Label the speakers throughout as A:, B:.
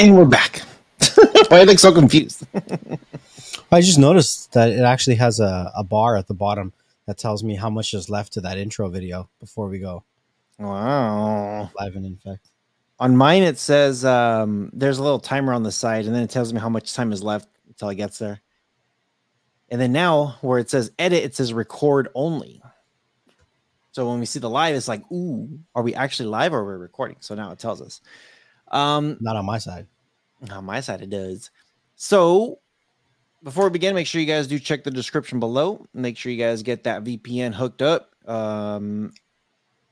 A: And we're back. Why are you so confused?
B: I just noticed that it actually has a, a bar at the bottom that tells me how much is left to that intro video before we go
A: Wow.
B: live and in fact.
A: On mine, it says um, there's a little timer on the side, and then it tells me how much time is left until it gets there. And then now, where it says edit, it says record only. So when we see the live, it's like, ooh, are we actually live or are we recording? So now it tells us. Um,
B: Not on my side.
A: On my side, it does. So, before we begin, make sure you guys do check the description below. Make sure you guys get that VPN hooked up. Um,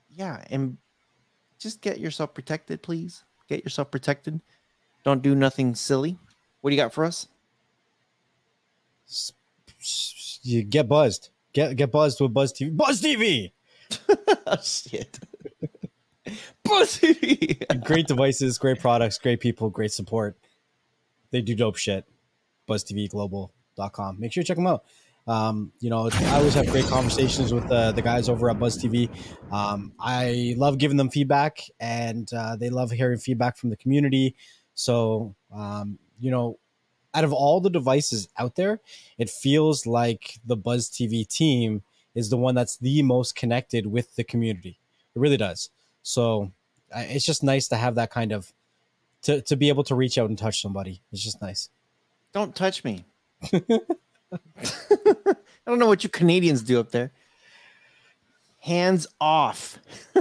A: yeah, and just get yourself protected, please. Get yourself protected. Don't do nothing silly. What do you got for us?
B: You get buzzed. Get get buzzed with Buzz TV. Buzz TV.
A: oh, shit. Pussy.
B: great devices, great products, great people, great support. They do dope shit. BuzzTVGlobal.com. Make sure you check them out. Um, you know, I always have great conversations with the, the guys over at Buzz TV. Um, I love giving them feedback, and uh, they love hearing feedback from the community. So, um, you know, out of all the devices out there, it feels like the Buzz TV team is the one that's the most connected with the community. It really does. So it's just nice to have that kind of to to be able to reach out and touch somebody. It's just nice.
A: Don't touch me. I don't know what you Canadians do up there. Hands off.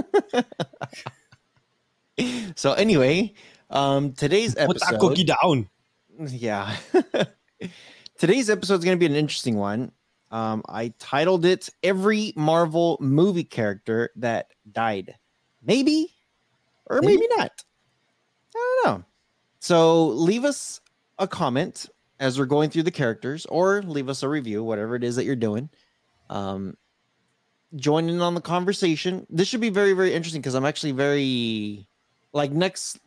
A: so anyway, um today's
B: Put that
A: episode
B: cookie down.
A: yeah. today's episode is going to be an interesting one. Um I titled it every Marvel movie character that died. Maybe or maybe, not. I don't know. So leave us a comment as we're going through the characters or leave us a review, whatever it is that you're doing. Um, join in on the conversation. This should be very, very interesting because I'm actually very like next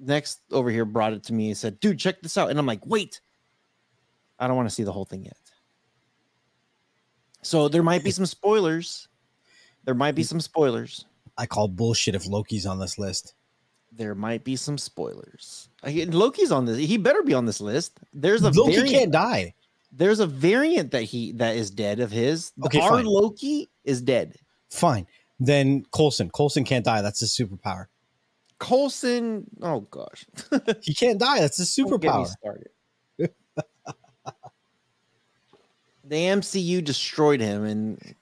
A: next over here brought it to me and said, dude, check this out. And I'm like, wait, I don't want to see the whole thing yet. So there might be some spoilers. There might be some spoilers.
B: I call bullshit if Loki's on this list.
A: There might be some spoilers. I- Loki's on this. He better be on this list. There's a
B: Loki
A: variant.
B: can't die.
A: there's a variant that he that is dead of his.
B: Okay,
A: Our
B: fine.
A: Loki is dead.
B: Fine. Then Coulson. Coulson can't die. That's his superpower.
A: Coulson, oh gosh,
B: He can't die. That's his
A: Don't get me
B: superpower.
A: started. the MCU destroyed him, and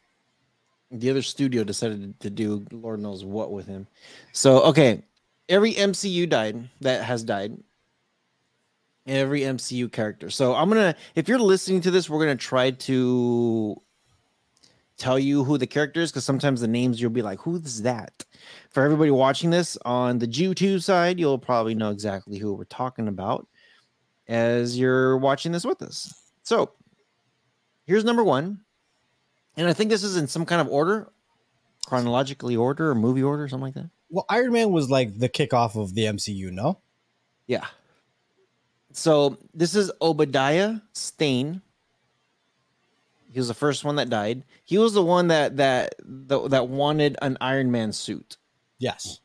A: the other studio decided to do Lord knows what with him. So okay, every MCU died that has died. Every MCU character. So I'm gonna, if you're listening to this, we're gonna try to tell you who the character is because sometimes the names you'll be like, who's that? For everybody watching this on the YouTube side, you'll probably know exactly who we're talking about as you're watching this with us. So here's number one. And I think this is in some kind of order, chronologically order or movie order, or something like that.
B: Well, Iron Man was like the kickoff of the MCU, no?
A: Yeah. So this is Obadiah Stane. He was the first one that died. He was the one that that the, that wanted an Iron Man suit.
B: Yes.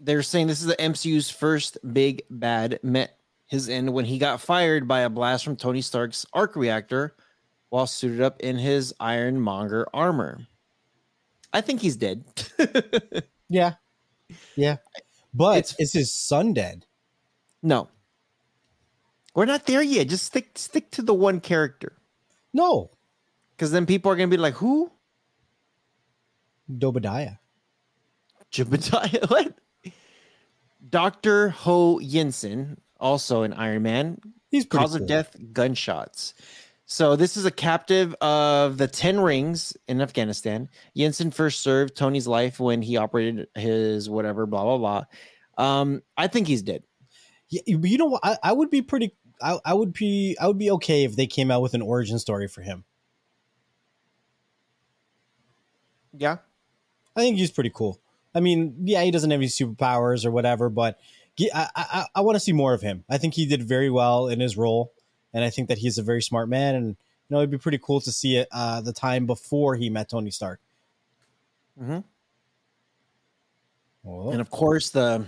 A: They're saying this is the MCU's first big bad met his end when he got fired by a blast from Tony Stark's arc reactor while suited up in his Ironmonger armor. I think he's dead.
B: Yeah. Yeah. But
A: It's-
B: is his son dead?
A: no. We're not there yet. Just stick stick to the one character.
B: No.
A: Because then people are gonna be like, who?
B: Dobadiah.
A: Jebediah? What? Dr. Ho Yinsen, also an Iron Man,
B: He's
A: cause
B: cool.
A: of death gunshots. So this is a captive of the Ten Rings in Afghanistan. Yinsen first served Tony's life when he operated his whatever, blah blah blah. Um, I think he's dead.
B: Yeah, you know what? I, I would be pretty. I, I would be. I would be okay if they came out with an origin story for him.
A: Yeah,
B: I think he's pretty cool. I mean, yeah, he doesn't have any superpowers or whatever, but I I, I want to see more of him. I think he did very well in his role, and I think that he's a very smart man. And you know, it'd be pretty cool to see it uh, the time before he met Tony Stark. Oh,
A: and of course the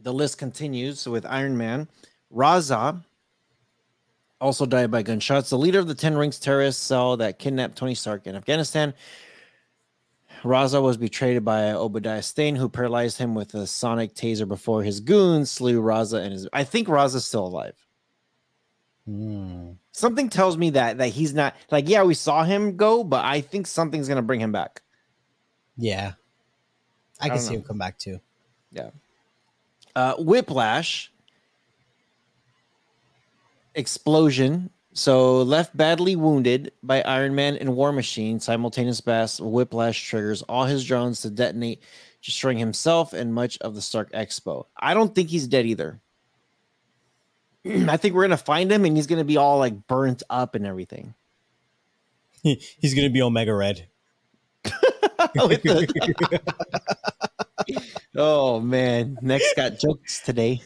A: the list continues with Iron Man. Raza also died by gunshots. The leader of the Ten Rings terrorist cell that kidnapped Tony Stark in Afghanistan. Raza was betrayed by Obadiah Stane, who paralyzed him with a sonic taser before his goons slew Raza and his. I think Raza's still alive.
B: Hmm.
A: Something tells me that that he's not like yeah we saw him go, but I think something's gonna bring him back.
B: Yeah. I can
A: don't
B: see
A: know.
B: him come back too. Yeah.
A: Uh, Whiplash explosion. So left badly wounded by Iron Man and War Machine, simultaneous blast Whiplash triggers all his drones to detonate, destroying himself and much of the Stark Expo. I don't think he's dead either. I think we're gonna find him and he's gonna be all like burnt up and everything.
B: He's gonna be Omega Red.
A: The- oh man, next got jokes today.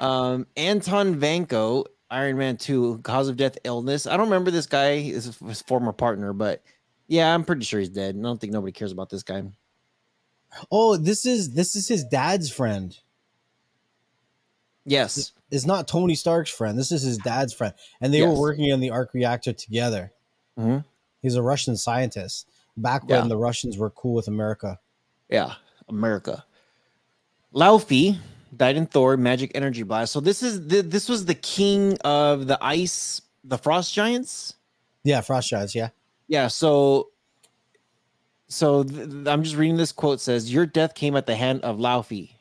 A: Um, Anton Vanko, Iron Man 2, cause of death illness. I don't remember this guy, his, his former partner, but yeah, I'm pretty sure he's dead. I don't think nobody cares about this guy.
B: oh, this is this is his dad's friend.
A: Yes.
B: It's not Tony Stark's friend. This is his dad's friend, and they were working on the arc reactor together.
A: Mhm.
B: He's a Russian scientist back when
A: Yeah.
B: the Russians were cool with America.
A: Yeah, America. Laufey died in Thor Magic Energy Blast. So this is the, this was the king of the ice, the frost giants.
B: Yeah, Frost Giants. Yeah,
A: Yeah, so so th- I'm just reading this quote says your death came at the hand of Laufey.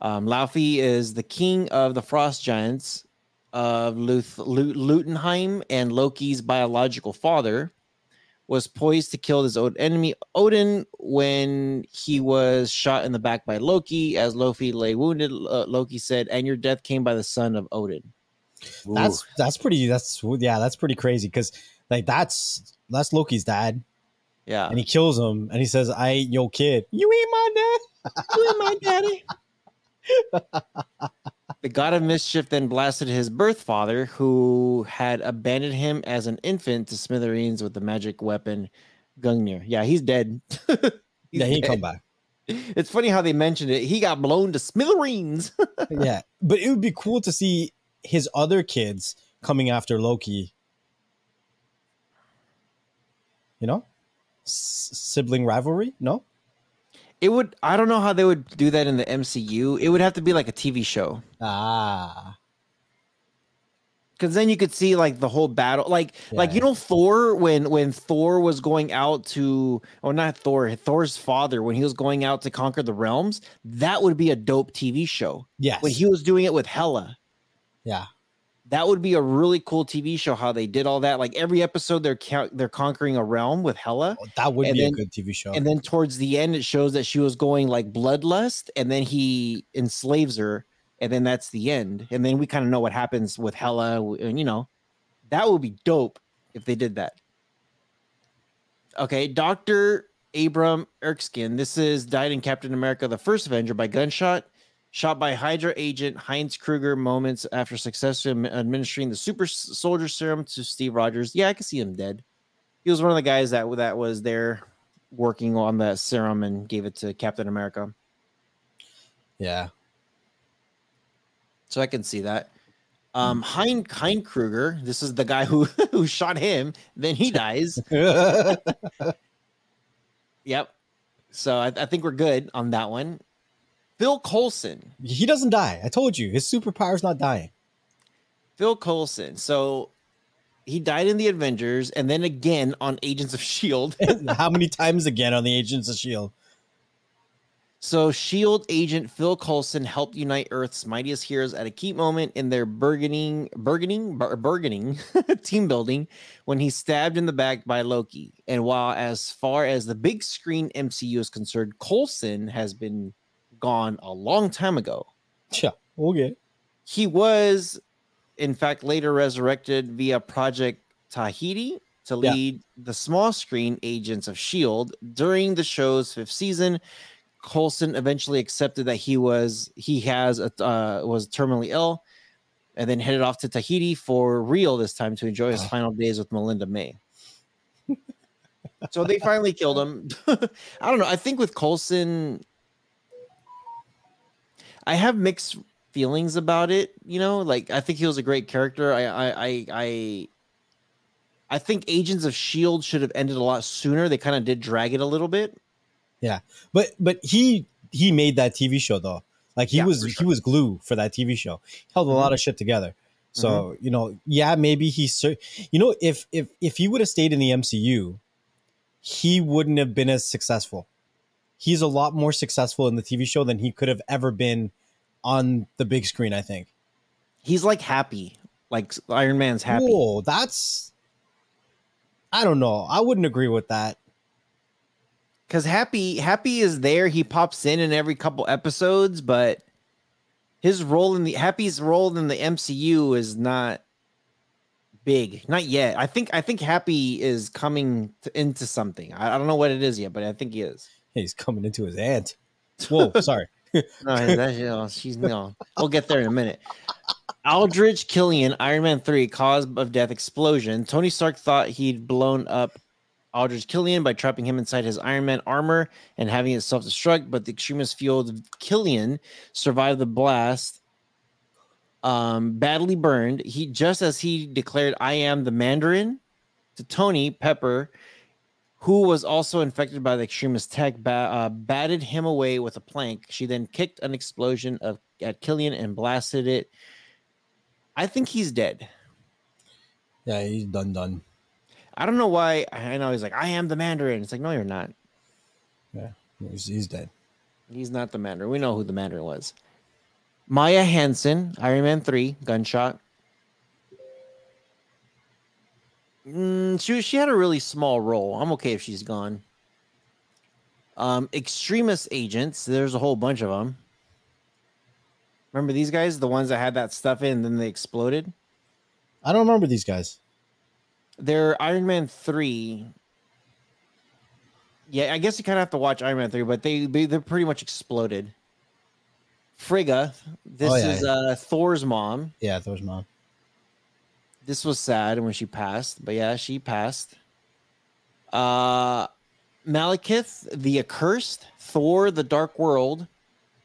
A: Um, Laufey is the king of the frost giants of Luth- Lu- Lutenheim and Loki's biological father was poised to kill his old enemy Odin when he was shot in the back by Loki as Loki lay wounded uh, Loki said and your death came by the son of Odin.
B: that's that's pretty. That's yeah, that's pretty crazy because like that's that's Loki's dad,
A: yeah.
B: and he kills him, and he says, "I ain't your kid. You ain't my dad."
A: You ain't my daddy. the god of mischief then blasted his birth father, who had abandoned him as an infant to smithereens with the magic weapon Gungnir. Yeah, he's dead. He's
B: yeah, he
A: dead.
B: come back.
A: It's funny how they mentioned it. He got blown to smithereens.
B: yeah, but it would be cool to see his other kids coming after Loki. You know, S- sibling rivalry. No,
A: it would. I don't know how they would do that in the MCU. It would have to be like a TV show.
B: ah,
A: because then you could see like the whole battle like like you know thor when when thor was going out to or not thor thor's father when he was going out to conquer the realms that would be a dope tv show
B: yes,
A: when he was doing it with Hela
B: yeah,
A: that would be a really cool tv show how they did all that like every episode they're ca- they're conquering a realm with Hela.
B: Oh, that would
A: And
B: be
A: then-
B: a good TV show.
A: and then towards the end it shows that she was going like bloodlust and then he enslaves her and then that's the end. And then we kind of know what happens with Hela and you know that would be dope if they did that. Okay dr abram erskine this is died in captain america the first avenger by gunshot shot by hydra agent heinz kruger moments after successfully administering the super soldier serum to steve rogers yeah i can see him dead he was one of the guys that that was there working on that serum and gave it to Captain America.
B: yeah,
A: So I can see that. Um, Hein Hein Kruger, this is the guy who who shot him. Then he dies. Yep. So I, I think we're good on that one. Phil Coulson.
B: he doesn't die. I told you, his superpower's not dying.
A: Phil Coulson. So he died in the Avengers and then again on Agents of Shield.
B: How many times again on the Agents of Shield?
A: So, Shield agent Phil Coulson helped unite Earth's mightiest heroes at a key moment in their burgeoning, burgeoning, bur- burgeoning team building when he's stabbed in the back by Loki. And while, as far as the big screen MCU is concerned, Coulson has been gone a long time ago.
B: Yeah, okay.
A: He was, in fact, later resurrected via Project Tahiti to
B: Yeah.
A: lead the small screen Agents of S.H.I.E.L.D. During the show's fifth season. Coulson eventually accepted that he was he has a, uh, was terminally ill, and then headed off to Tahiti for real this time to enjoy his final days with Melinda May. so they finally killed him. I don't know. I think with Coulson, I have mixed feelings about it. You know, like I think he was a great character. I I I I, I think Agents of Shield should have ended a lot sooner. They kind of did drag it a little bit.
B: Yeah, but but he he made that TV show though. Like he
A: Yeah,
B: was
A: sure.
B: he was glue for that TV show. Held a lot of shit together. So
A: Mm-hmm.
B: you know, yeah, maybe he. cer- You know, if if if he would have stayed in the MCU, he wouldn't have been as successful. He's a lot more successful in the TV show than he could have ever been on the big screen. I think.
A: He's like happy, like Iron Man's happy.
B: Whoa, that's. I don't know. I wouldn't agree with that.
A: because happy happy is there he pops in in every couple episodes but his role in the happy's role in the mcu is not big not yet i think i think happy is coming to, into something I, I don't know what it is yet but i think he is
B: He's coming into his aunt. Whoa, sorry.
A: no that, you know, she's no we'll get there in a minute aldrich killian iron man 3 cause of death explosion tony stark thought he'd blown up Aldrich Killian by trapping him inside his Iron Man armor and having it self destruct, but the extremist fueled Killian survived the blast. Um, badly burned. He just as he declared, "I am the Mandarin," to Tony Pepper, who was also infected by the extremist tech, uh, batted him away with a plank. She then kicked an explosion of at Killian and blasted it. I think he's dead.
B: Yeah, he's done done.
A: I don't know why. I know he's like, "I am the Mandarin." It's like, no, you're not.
B: Yeah, he's, he's dead.
A: He's not the Mandarin. We know who the Mandarin was. Maya Hansen, Iron Man 3, gunshot. Mm, she, she had a really small role. I'm okay if she's gone. Um, extremist agents, there's a whole bunch of them. Remember these guys, the ones that had that stuff in and then they exploded?
B: I don't remember these guys.
A: They're Iron Man 3. Yeah, I guess you kind of have to watch Iron Man 3, but they, they they're pretty much exploded. Frigga, this
B: Oh, yeah,
A: is uh Thor's mom.
B: Yeah, Thor's mom.
A: This was sad when she passed, but yeah, she passed. Uh Malekith, the accursed, Thor, the Dark World,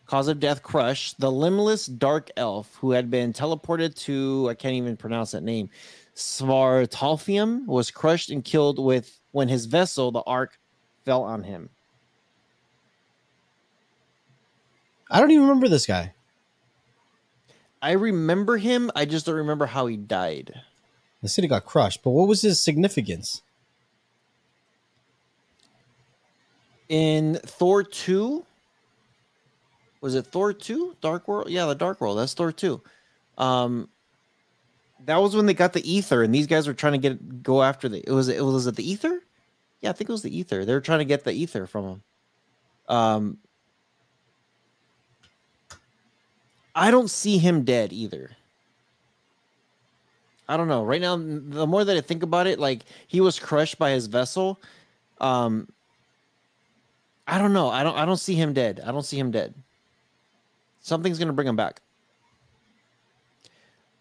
A: cause of death, Crush, the limbless dark elf who had been teleported to I can't even pronounce that name. Svartalfium was crushed and killed with when his vessel, the Ark, fell on him.
B: I don't even remember this guy.
A: I remember him. I just don't remember how he died.
B: The city got crushed, but what was his significance?
A: In Thor 2, was it Thor 2? Dark World? Yeah, the Dark World. That's Thor 2. Um that was when they got the ether and these guys were trying to get go after the it was it was it the ether? Yeah, I think it was the ether. They were trying to get the ether from him. Um I don't see him dead either. I don't know. Right now, the more that I think about it, like he was crushed by his vessel. Um, I don't know. I don't. I don't see him dead. I don't see him dead. Something's gonna bring him back.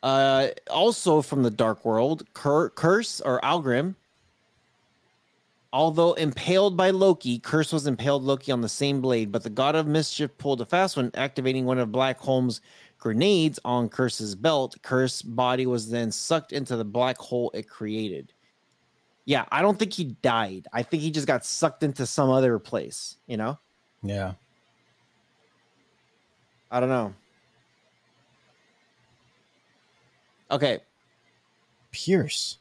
A: Uh, also from the Dark World, Cur- Kurse or Algrim. Although impaled by Loki, Kurse was impaled Loki on the same blade, but the God of Mischief pulled a fast one, activating one of Black Holmes' grenades on Kurse's belt. Kurse's body was then sucked into the black hole it created. Yeah, I don't think he died. I think he just got sucked into some other place, you know?
B: Yeah.
A: I don't know. Okay,
B: Pierce.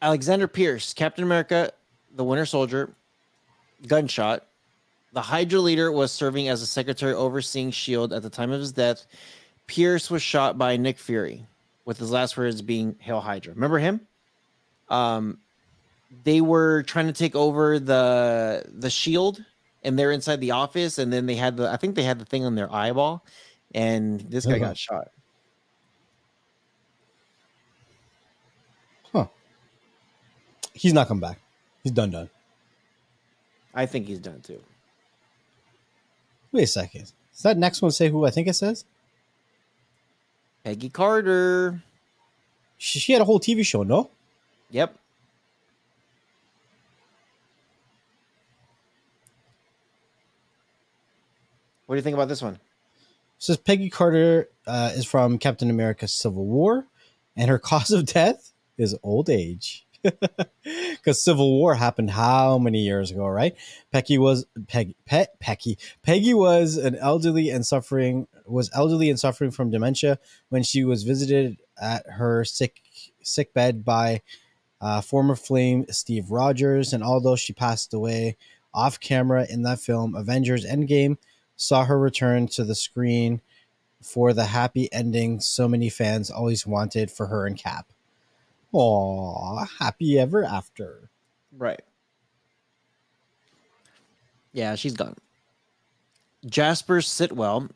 A: Alexander Pierce, Captain America, the Winter Soldier, gunshot. The Hydra leader was serving as a secretary overseeing S.H.I.E.L.D. At the time of his death. Pierce was shot by Nick Fury, with his last words being Hail Hydra. Remember him? Um, they were trying to take over the the shield and they're inside the office and then they had the I think they had the thing on their eyeball and this guy
B: Uh-huh.
A: got shot.
B: Huh. He's not coming back. He's done done.
A: I think he's done too.
B: Wait a second. Does that next one say who I think it says?
A: Peggy Carter.
B: She, she had a whole TV show, no?
A: Yep. What do you think about this one?
B: says Peggy Carter uh, is from Captain America: Civil War, and her cause of death is old age. Because Civil War happened how many years ago, right? Peggy was Peggy Pe- Peggy Peggy was an elderly and suffering was elderly and suffering from dementia when she was visited at her sick sick bed by uh, former Flame Steve Rogers, and although she passed away off camera in that film, Avengers Endgame saw her return to the screen for the happy ending so many fans always wanted for her and Cap. Aw, happy ever after.
A: Right. Yeah, she's gone. Jasper Sitwell,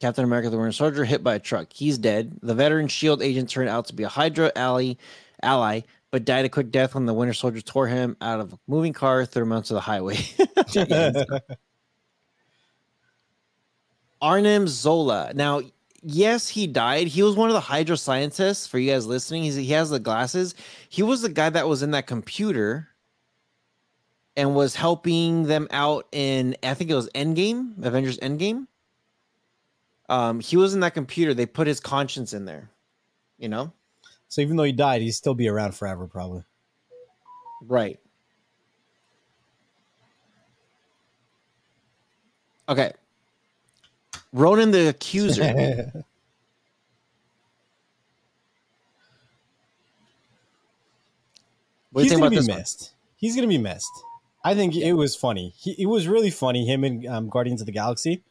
A: Captain America the Winter Soldier, hit by a truck. He's dead. The veteran SHIELD agent turned out to be a Hydra ally, ally but died a quick death when the Winter Soldier tore him out of a moving car, threw him of the highway. Arnim Zola. Now, yes, he died. He was one of the Hydra scientists. For you guys listening, He's, he has the glasses. He was the guy that was in that computer and was helping them out in I think it was Endgame, Avengers Endgame. Um, he was in that computer. They put his conscience in there. You know.
B: So even though he died, he'd still be around forever, probably.
A: Right. Okay. Ronan the Accuser. what do you
B: He's gonna be
A: this one?
B: missed. He's gonna be missed. I think it was funny. He, it was really funny. Him and um, Guardians of the Galaxy.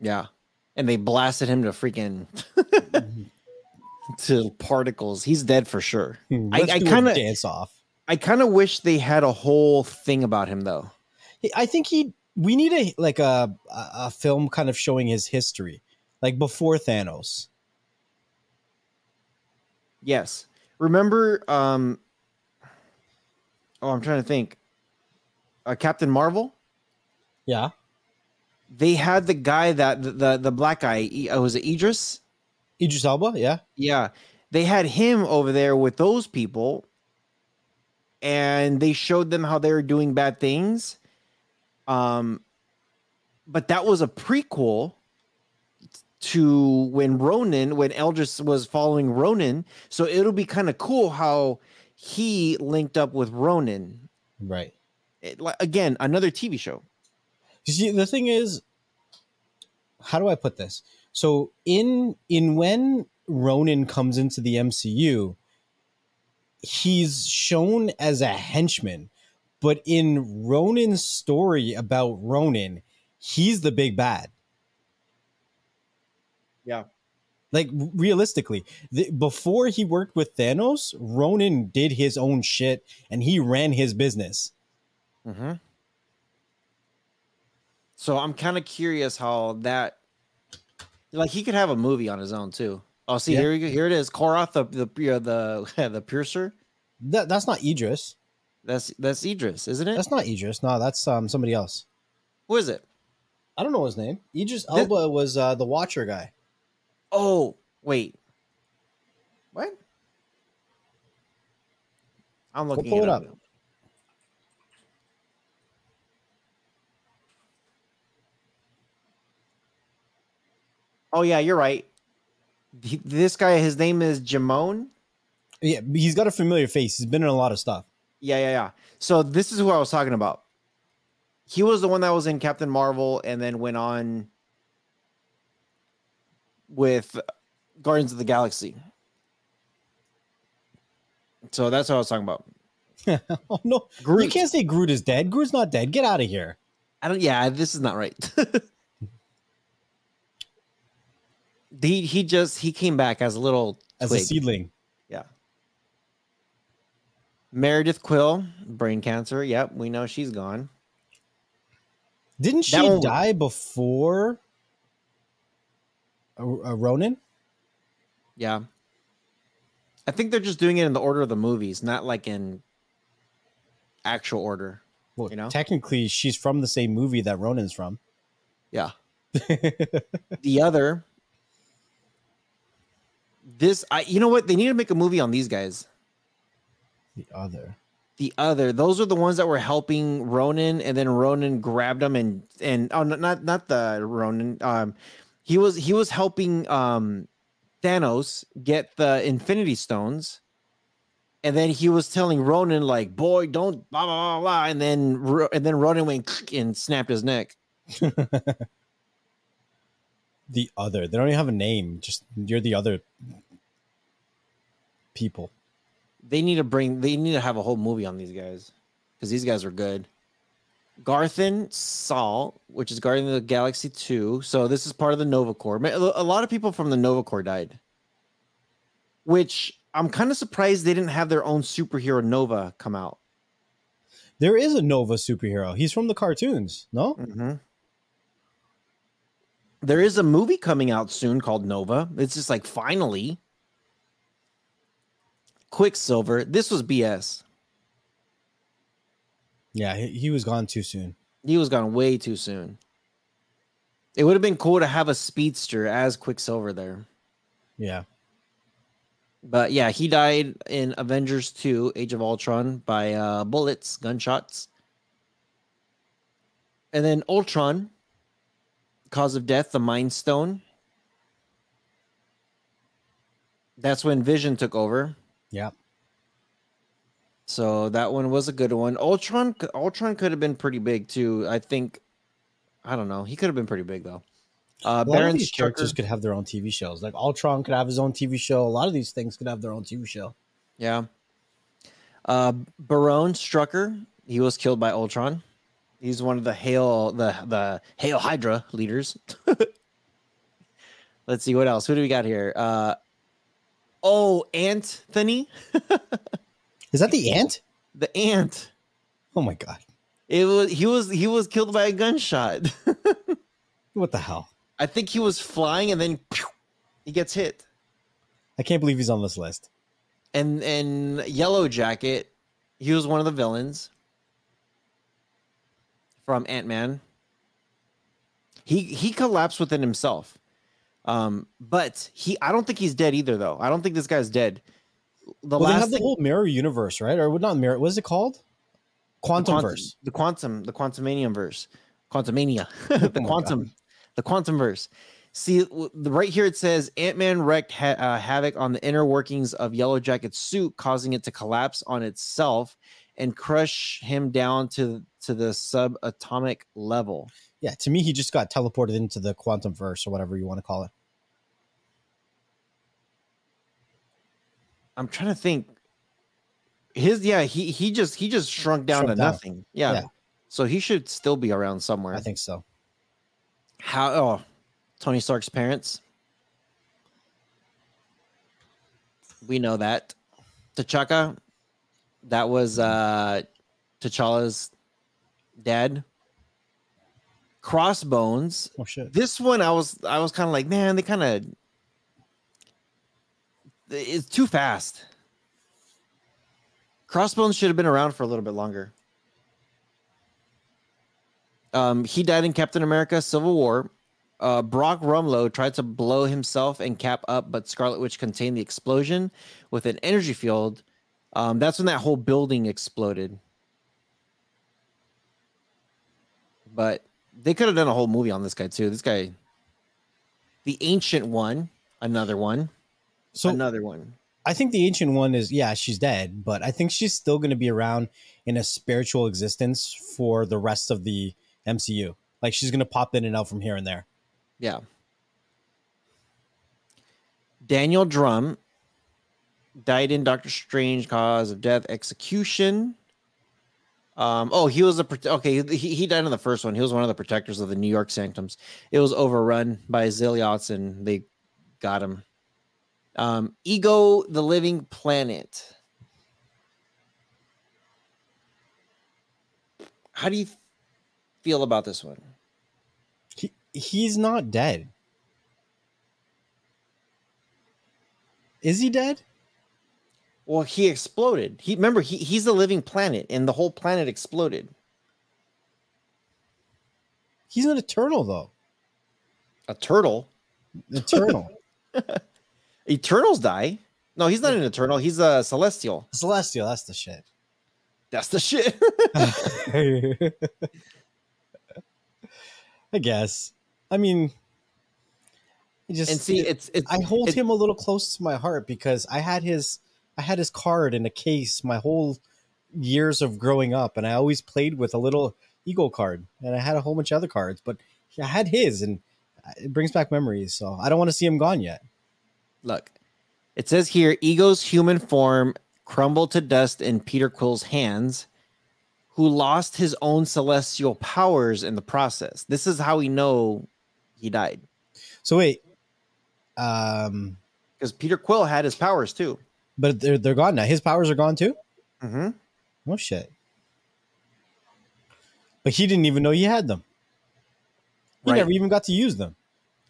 A: Yeah. And they blasted him to freaking to particles. He's dead for sure.
B: Let's
A: I
B: do a
A: kinda-
B: dance off.
A: I kind of wish they had a whole thing about him though.
B: I think he. We need a like a a film kind of showing his history, like before Thanos.
A: Yes. Remember um Oh, I'm trying to think. Uh, Captain Marvel?
B: Yeah.
A: They had the guy that the the, black guy, uh, was it Idris?
B: Idris Elba. Yeah.
A: Yeah. They had him over there with those people and they showed them how they were doing bad things. Um but that was a prequel to when Ronan, when Eldris was following Ronan. So it'll be kind of cool how he linked up with Ronan.
B: Right.
A: It- like, again, another TV show.
B: You see, the thing is, how do I put this? So in in when Ronan comes into the MCU, he's shown as a henchman, but in Ronan's story about Ronan, he's the big bad.
A: Yeah.
B: Like realistically, the, before he worked with Thanos, Ronan did his own shit and he ran his business.
A: Mm-hmm. So I'm kind of curious how that, like, he could have a movie on his own too. Oh, see
B: Yeah.
A: here we go. Here it is. Korath, the the the the piercer.
B: That, that's not Idris.
A: That's that's Idris, isn't it?
B: That's not Idris. No, that's um somebody else.
A: Who is it?
B: I don't know his name. Idris Elba was uh, the Watcher guy.
A: Oh, wait. What? I'm looking
B: pull
A: it
B: it
A: up.
B: up.
A: Oh yeah, you're right. This guy, his name is Djimon.
B: Yeah, he's got a familiar face. He's been in a lot of stuff.
A: Yeah, yeah, yeah. So this is who I was talking about. He was the one that was in Captain Marvel and then went on with Guardians of the Galaxy. So that's what I was talking about.
B: oh no, you can't say Groot is dead. Groot's not dead. Get out of here.
A: I don't. Yeah, this is not right. he he just he came back as a little
B: As a seedling.
A: Yeah. Meredith Quill, brain cancer. Yep, we know she's gone.
B: Didn't she
A: one-
B: die before uh, uh, Ronan?
A: Yeah. I think they're just doing it in the order of the movies, not like in actual order.
B: Well,
A: You know?
B: technically, she's from the same movie that Ronan's from.
A: Yeah. the other this I you know what? They need to make a movie on these guys.
B: The other.
A: The other, those are the ones that were helping Ronan, and then Ronan grabbed them and and oh not not the Ronan. Um, he was he was helping um Thanos get the Infinity Stones, and then he was telling Ronan like, "Boy, don't blah blah blah,", blah and then and then Ronan went and snapped his neck.
B: the other. They don't even have a name. Just you're the other people.
A: They need to bring. They need to have a whole movie on these guys because these guys are good. Garthan Saal, which is Guardian of the Galaxy 2. So this is part of the Nova Corps. A lot of people from the Nova Corps died. Which I'm kind of surprised they didn't have their own superhero Nova come out.
B: There is a Nova superhero. He's from the cartoons. No,
A: Mm-hmm. There is a movie coming out soon called Nova. It's just like finally. Quicksilver. This was BS.
B: yeah, he, he was gone too soon.
A: He was gone way too soon. It would have been cool to have a speedster as Quicksilver there.
B: Yeah,
A: But yeah, he died in Avengers 2 Age of Ultron by uh, bullets, gunshots. And then Ultron, cause of death, the Mind Stone. That's when Vision took over.
B: Yeah.
A: So that one was a good one. Ultron Ultron could have been pretty big too. I think I don't know. He could have been pretty big though. Uh
B: A lot of
A: Baron
B: these characters could have their own TV shows. Like Ultron could have his own TV show. A lot of these things could have their own TV show.
A: yeah. Uh Baron Strucker, he was killed by Ultron. He's one of the Hail the the Hail Hydra leaders. Let's see what else. Who do we got here? Uh oh, Anthony,
B: Is that the ant?
A: the ant.
B: Oh my god!
A: It was he was he was killed by a gunshot.
B: What the hell?
A: I think he was flying and then pew, he gets hit.
B: I can't believe he's on this list.
A: And and Yellow Jacket, he was one of the villains from Ant Man. He he collapsed within himself. Um, but he I don't think he's dead either though. I don't think this guy's dead. The
B: well, they
A: last
B: have the
A: thing-
B: whole mirror universe, right? Or what? Not mirror. What is it called? Quantum verse.
A: the quantum, the quantumanium verse, quantumania, the
B: Oh
A: quantum, the quantum verse. See, the- right here it says Ant Man wreaked ha- uh, havoc on the inner workings of Yellow Jacket's suit, causing it to collapse on itself and crush him down to to the subatomic level.
B: Yeah, to me, he just got teleported into the quantum verse or whatever you want to call it.
A: I'm trying to think. His yeah, he he just he just shrunk down
B: Shrunk
A: to
B: down.
A: nothing. Yeah.
B: Yeah.
A: So he should still be around somewhere.
B: I think so.
A: How oh Tony Stark's parents. We know that. T'Chaka, that was uh T'Challa's dad. Crossbones.
B: Oh shit!
A: This one I was I was kind of like, man, they kind of it's too fast. Crossbones should have been around for a little bit longer. Um, he died in Captain America: Civil War. Uh, Brock Rumlow tried to blow himself and Cap up, but Scarlet Witch contained the explosion with an energy field. Um, that's when that whole building exploded. But they could have done a whole movie on this guy too. This guy, the Ancient One, another one,
B: So
A: another one.
B: I think the ancient one is yeah, she's dead, but I think she's still going to be around in a spiritual existence for the rest of the MCU. Like she's going to pop in and out from here and there.
A: Yeah. Daniel Drum died in Doctor Strange cause of death execution. Um, oh, he was a okay. He, he died in the first one. He was one of the protectors of the New York Sanctums. It was overrun by Zealots, and they got him. Um, Ego, the Living Planet. How do you feel about this one?
B: He he's not dead. Is he dead?
A: Well, he exploded. He remember he, he's a living planet, and the whole planet exploded.
B: He's an eternal though.
A: A turtle.
B: Eternal.
A: Eternals die. No, he's not an eternal. He's a celestial.
B: Celestial, that's the shit.
A: That's the shit.
B: I guess. I mean, I just
A: and see, it's it's
B: I hold him a little close to my heart because I had his I had his card in a case my whole years of growing up, and I always played with a little Eagle card, and I had a whole bunch of other cards, but I had his, and it brings back memories. So I don't want to see him gone yet.
A: look. It says here, Ego's human form crumbled to dust in Peter Quill's hands, who lost his own celestial powers in the process. This is how we know he died
B: So wait, um,
A: because Peter Quill had his powers too.
B: But they're they're gone now. His powers are gone too.
A: Mm-hmm.
B: Oh shit! But he didn't even know he had them. He
A: Right.
B: never even got to use them.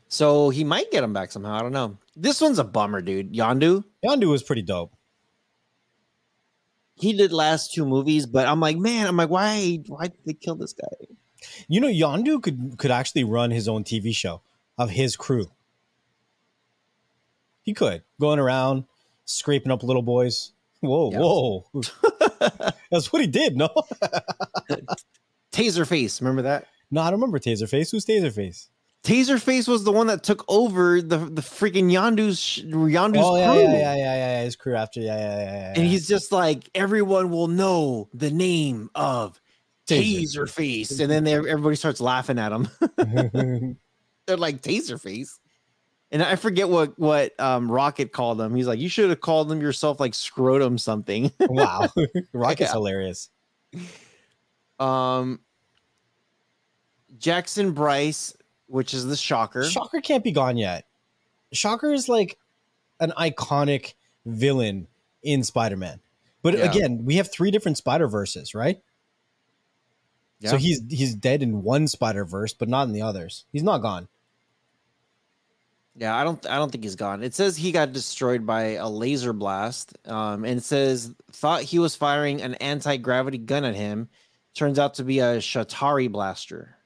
A: So he might get them back somehow. I don't know. This one's a bummer, dude. Yondu.
B: Yondu was pretty dope.
A: He did last two movies, but I'm like, man, I'm like, why? Why did they kill this guy?
B: You know, Yondu could could actually run his own TV show of his crew. He could going around scraping up little boys. Whoa,
A: Yeah.
B: whoa! That's what he did. No,
A: Taserface, remember that?
B: no, I don't remember Taserface. Who's Taserface?
A: Taserface was the one that took over the the freaking Yondu's Yondu's
B: Oh yeah,
A: crew.
B: yeah, yeah, yeah, yeah. His crew after, yeah, yeah, yeah, yeah.
A: And he's just like, everyone will know the name of
B: Taser.
A: Taserface, and then they, everybody starts laughing at him. They're like Taserface, and I forget what what um, Rocket called him. He's like, you should have called him yourself like Scrotum something.
B: wow, Rocket's
A: Yeah.
B: hilarious.
A: Um, Jackson Brice, which is the Shocker.
B: Shocker can't be gone yet. Shocker is like an iconic villain in Spider-Man. But
A: Yeah.
B: again, we have three different Spider Verses, right?
A: Yeah.
B: So he's he's dead in one Spider Verse, but not in the others. He's not gone.
A: Yeah, I don't I don't think he's gone. It says he got destroyed by a laser blast. Um, and it says thought he was firing an anti-gravity gun at him. Turns out to be a Chitauri blaster.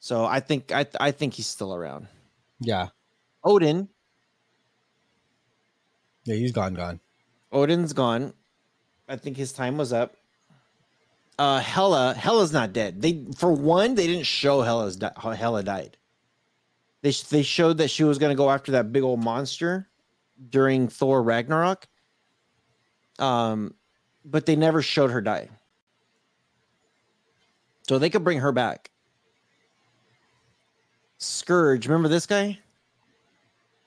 A: So I think I I think he's still around.
B: Yeah,
A: Odin,
B: yeah, he's gone, gone.
A: Odin's gone. I think his time was up. Uh Hela Hela's not dead. They for one, they didn't show Hela's di- Hela died. They they showed that she was going to go after that big old monster during Thor Ragnarok. Um but they never showed her die. So they could bring her back. Scourge, remember this guy?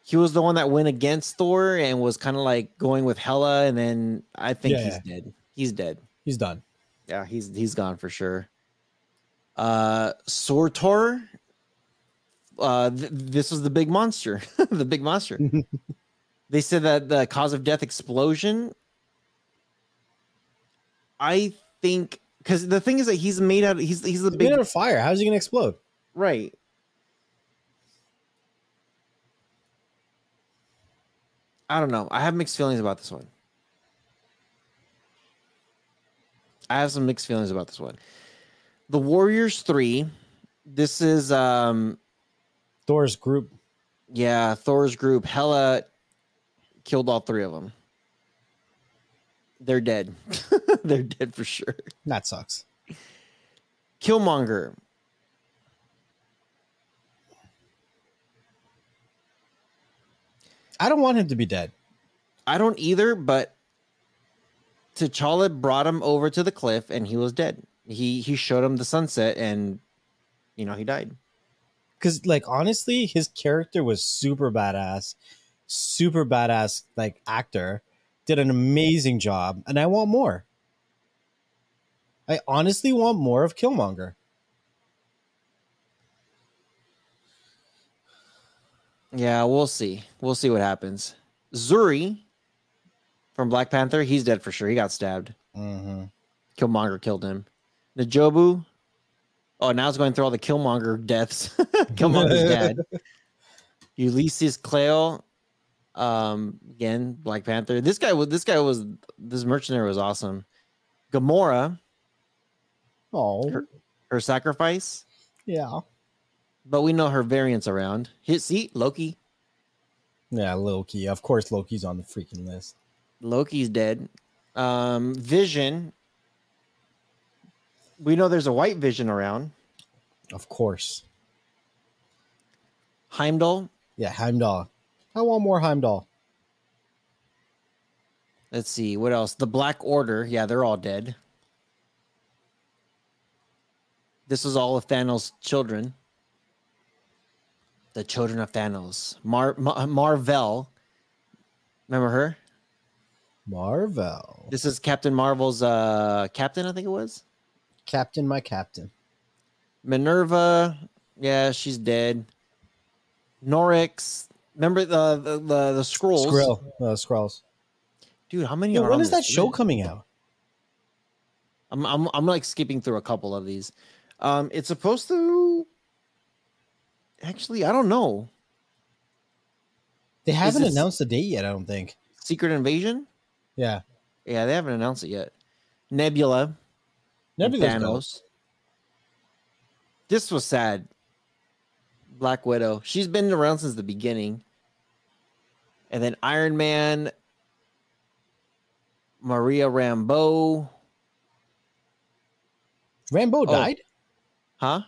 A: He was the one that went against Thor and was kind of like going with Hela, and then I think
B: Yeah,
A: he's dead. He's dead.
B: He's done.
A: Yeah, he's he's gone for sure. Uh Surtur. Uh th- this was the big monster. the big monster. they said that the cause of death explosion. I think because the thing is that he's made out he's he's the
B: He's
A: big
B: made out of fire. How's he gonna explode?
A: Right. I don't know. I have mixed feelings about this one. I have some mixed feelings about this one. The Warriors 3. This is um
B: Thor's group.
A: yeah, Thor's group. Hela killed all three of them. They're dead. They're dead for sure.
B: That sucks.
A: Killmonger.
B: I don't want him to be dead.
A: I don't either, but T'Challa brought him over to the cliff and he was dead. He he showed him the sunset and you know he died.
B: Because, like, honestly, his character was super badass, super badass, like actor. Did an amazing job, and I want more. I honestly want more of Killmonger.
A: Yeah, we'll see. We'll see what happens. Zuri from Black Panther, he's dead for sure. He got stabbed.
B: Mm-hmm.
A: Killmonger killed him. N'Jobu. Oh, now it's going through all the Killmonger deaths. Killmonger's dead. Ulysses Clayle. Um, again, Black Panther. This guy was this guy was this mercenary was awesome. Gamora,
B: Oh,
A: Her- her sacrifice,
B: yeah,
A: but we know her variants around. Hit see Loki.
B: yeah. Loki, of course, Loki's on the freaking list.
A: Loki's dead. Um, Vision. We know there's a white Vision around.
B: Of course,
A: Heimdall.
B: Yeah, Heimdall. I want more Heimdall.
A: Let's see what else. The Black Order. Yeah, they're all dead. This is all of Thanos' children. The children of Thanos. Mar, Mar Mar-Vell. Remember her?
B: Mar-Vell.
A: This is Captain Marvel's uh captain, I think it was.
B: Captain, my captain.
A: Minerva. Yeah, she's dead. Norex. Remember the the the, the Skrulls?
B: Skrull. Uh, Skrulls.
A: Dude, how many
B: Yo, when is that show coming out?
A: I'm I'm I'm like skipping through a couple of these. Um, it's supposed to. Actually, I don't know.
B: They haven't announced the date yet. I don't think.
A: Secret Invasion.
B: Yeah.
A: Yeah, they haven't announced it yet. Nebula.
B: Nebula's.
A: Thanos. This was sad. Black Widow. She's been around since the beginning. And then Iron Man. Maria Rambeau.
B: Rambo
A: Oh.
B: died.
A: Huh?